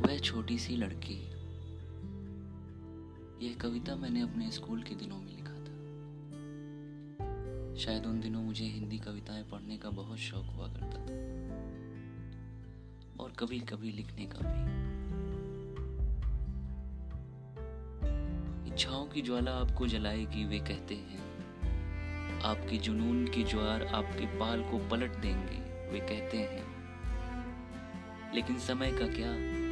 वह छोटी सी लड़की। यह कविता मैंने अपने स्कूल के दिनों में लिखा था। शायद उन दिनों मुझे हिंदी कविताएँ पढ़ने का बहुत शौक हुआ करता था। और कभी कभी लिखने का भी। इच्छाओं की ज्वाला आपको जलाएगी, वे कहते हैं। आपकी जुनून की ज्वार आपके पाल को पलट देंगे, वे कहते हैं। लेकिन समय का क्या?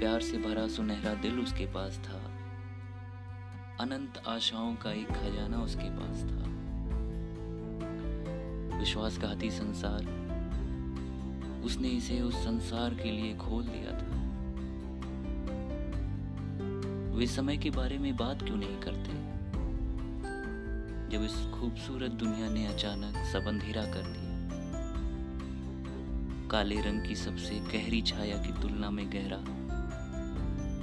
प्यार से भरा सुनहरा दिल उसके पास था। अनंत आशाओं का एक खजाना उसके पास था। विश्वासघाती संसार, उसने इसे उस संसार के लिए खोल दिया था। वे समय के बारे में बात क्यों नहीं करते? जब इस खूबसूरत दुनिया ने अचानक सब अंधेरा कर दिया। काले रंग की सबसे गहरी छाया की तुलना में गहरा।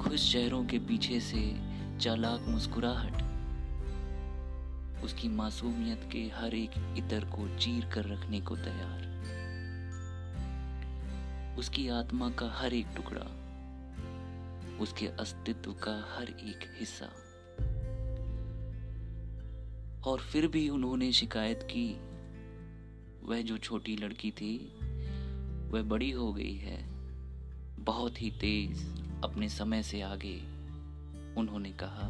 खुश चेहरों के पीछे से चालाक मुस्कुराहट, उसकी मासूमियत के हर एक इतर को चीर कर रखने को तैयार। उसकी आत्मा का हर एक टुकड़ा, उसके अस्तित्व का हर एक हिस्सा। और फिर भी उन्होंने शिकायत की, वह जो छोटी लड़की थी, वह बड़ी हो गई है। बहुत ही तेज अपने समय से आगे उन्होंने कहा